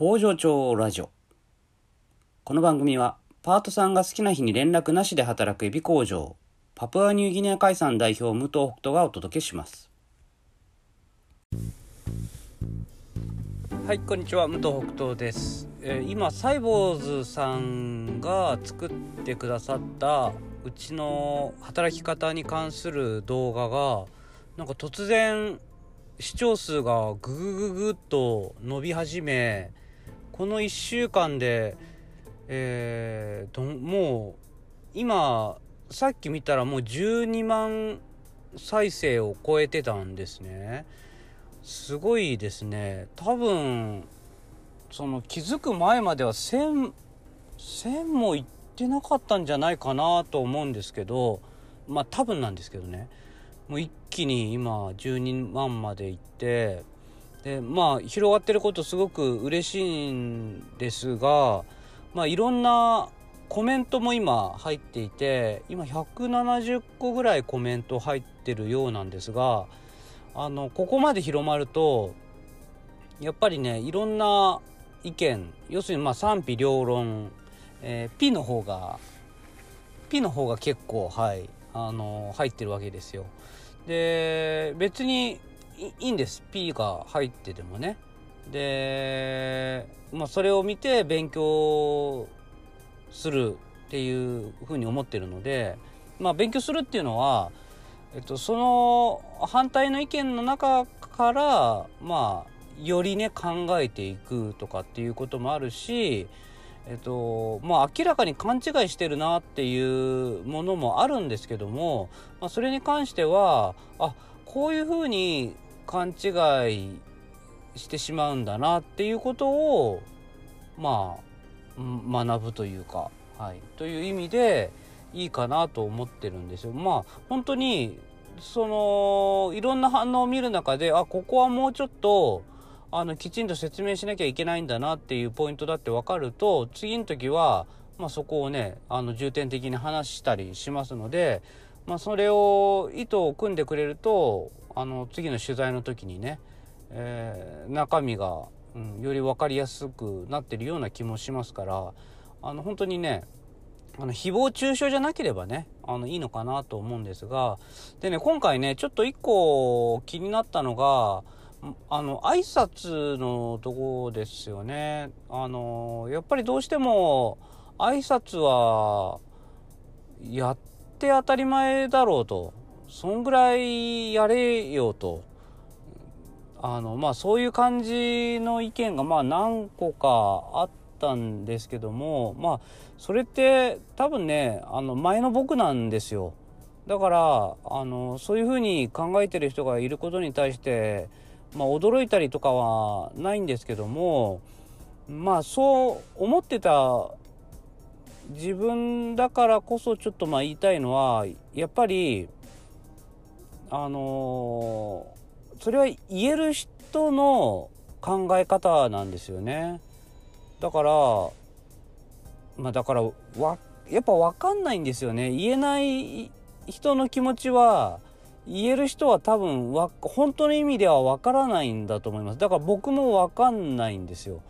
工場長ラジオ。この番組はパートさんが好きな日に連絡なしで働くエビ工場パプアニューギニア海産代表武藤北斗がお届けします。はいこんにちは武藤北斗です、えー今サイボーズさんが作ってくださったうちの働き方に関する動画がなんか突然視聴数がググググっと伸び始めこの1週間でえー、ともう今さっき見たらもう12万再生を超えてたんですね。すごいですね。多分その気づく前までは1000 1000もいってなかったんじゃないかなと思うんですけどまあ多分なんですけどね。もう一気に今12万までいってでまあ広がってることすごく嬉しいんですがまあいろんなコメントも今入っていて今170個ぐらいコメント入ってるようなんですがあのここまで広まるとやっぱりねいろんな意見要するにまあ賛否両論、えー、P の方が P の方が結構はいあの入ってるわけですよ。で別にいいんです P が入っててもね。で、まあ、それを見て勉強するっていうふうに思ってるので、まあ、勉強するっていうのは、えっと、その反対の意見の中からまあよりね考えていくとかっていうこともあるしえっとまあ明らかに勘違いしてるなっていうものもあるんですけども、まあ、それに関してはあこういうふうに勘違いしてしまうんだなっていうことをまあ学ぶというか、はい、という意味でいいかなと思ってるんですよ。まあ本当にそのいろんな反応を見る中であここはもうちょっとあのきちんと説明しなきゃいけないんだなっていうポイントだって分かると次の時は、まあ、そこをねあの重点的に話したりしますので、まあ、それを意図を組んでくれるとあの次の取材の時にね、えー、中身が、うん、より分かりやすくなってるような気もしますからあの本当にねあの誹謗中傷じゃなければねあのいいのかなと思うんですがでね今回ねちょっと一個気になったのがあの挨拶のとこですよね。あのやっぱりどうしても挨拶はやって当たり前だろうと。そんぐらいやれよと。あのまあそういう感じの意見がまあ何個かあったんですけどもまあそれって多分ねあの前の僕なんですよ。だからあのそういうふうに考えてる人がいることに対してまあ驚いたりとかはないんですけどもまあそう思ってた自分だからこそちょっとまあ言いたいのはやっぱりあのそれは言える人の考え方なんですよね。だからまあだからわやっぱ分かんないんですよね。言えない人の気持ちは言える人は多分わ本当の意味では分からないんだと思います。だから僕も分かんないんですよ。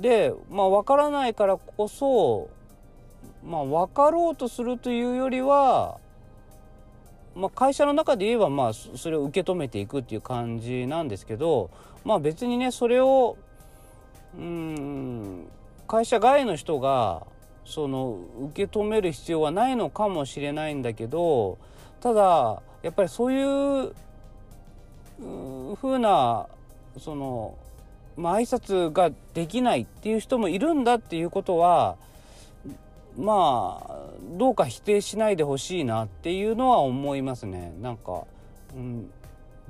でまあ分からないからこそまあ分かろうとするというよりはまあ、会社の中で言えばまあそれを受け止めていくっていう感じなんですけどまあ別にねそれをうん会社外の人がその受け止める必要はないのかもしれないんだけどただやっぱりそういうふうなそのまあ挨拶ができないっていう人もいるんだっていうことはまあどうか否定しないでほしいなっていうのは思いますね。なんか、うん、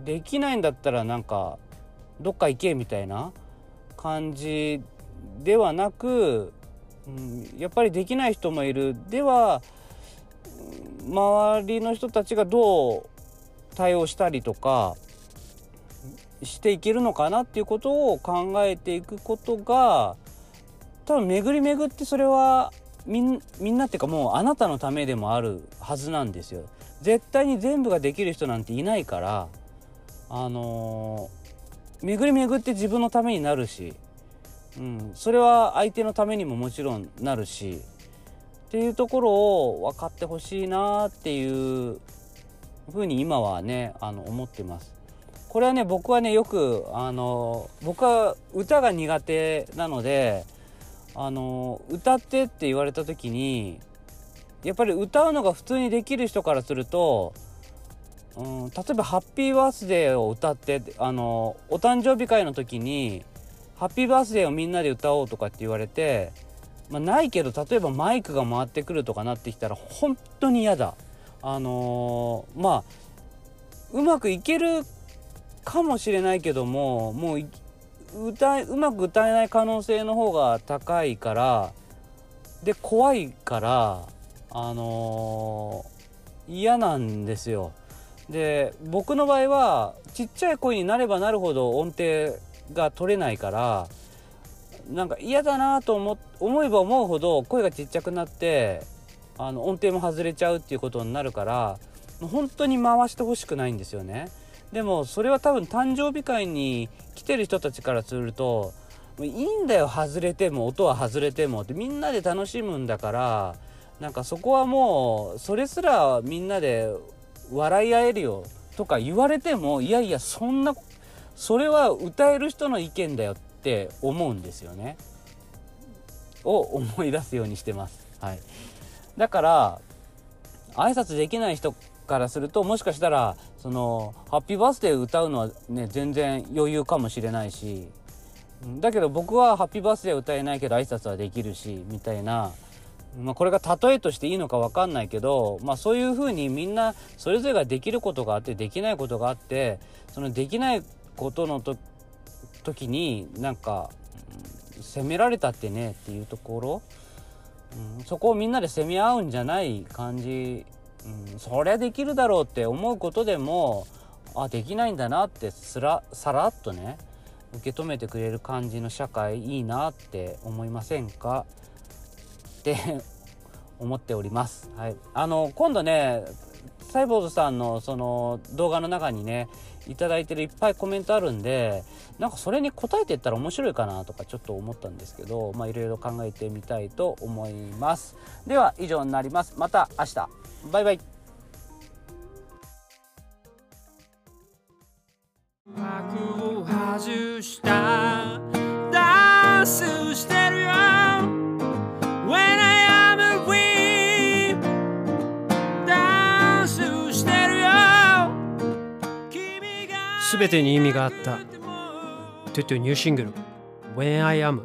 できないんだったらなんかどっか行けみたいな感じではなく、うん、やっぱりできない人もいる。では周りの人たちがどう対応したりとかしていけるのかなっていうことを考えていくことが多分巡り巡ってそれはみんみんなっていうかもうあなたのためでもあるはずなんですよ。絶対に全部ができる人なんていないからあのー、巡り巡って自分のためになるしうん、それは相手のためにももちろんなるしっていうところを分かってほしいなっていうふうに今はねあの思ってます。これはね僕はねよくあの僕は歌が苦手なのであの歌ってって言われた時にやっぱり歌うのが普通にできる人からすると、うん、例えば「ハッピーバースデー」を歌ってあのお誕生日会の時に「ハッピーバースデー」をみんなで歌おうとかって言われて、まあ、ないけど例えばマイクが回ってくるとかなってきたら本当に嫌だ。あのー、まあうまくいけるかもしれないけどももう歌うまく歌えない可能性の方が高いからで怖いからあのー、嫌なんですよ。で僕の場合はちっちゃい声になればなるほど音程が取れないからなんか嫌だなと思思えば思うほど声がちっちゃくなってあの音程も外れちゃうっていうことになるから本当に回してほしくないんですよね。でもそれは多分誕生日会に来てる人たちからするといいんだよ外れても音は外れてもってみんなで楽しむんだからなんかそこはもうそれすらみんなで笑い合えるよとか言われてもいやいやそんなそれは歌える人の意見だよって思うんですよね。を思い出すようにしてます。はい、だから挨拶できない人からするともしかしたらその「ハッピーバースデー」歌うのはね全然余裕かもしれないしだけど僕は「ハッピーバースデー」歌えないけど挨拶はできるしみたいなまあ、これが例えとしていいのか分かんないけど、まあ、そういうふうにみんなそれぞれができることがあってできないことがあってそのできないことのと時になんか、責められたってねっていうところ、うん、そこをみんなで責め合うんじゃない感じ、うん、そりゃできるだろうって思うことでもあできないんだなってすらさらっとね受け止めてくれる感じの社会いいなって思いませんか？って 思っております。はい、あの今度ねサイボーズさんのその動画の中にねいただいてるいっぱいコメントあるんでなんかそれに答えていったら面白いかなとかちょっと思ったんですけどまあいろいろ考えてみたいと思います。では以上になります。また明日。バイバイ。白を外した全てに意味があった。トゥトゥニューシングル When I Am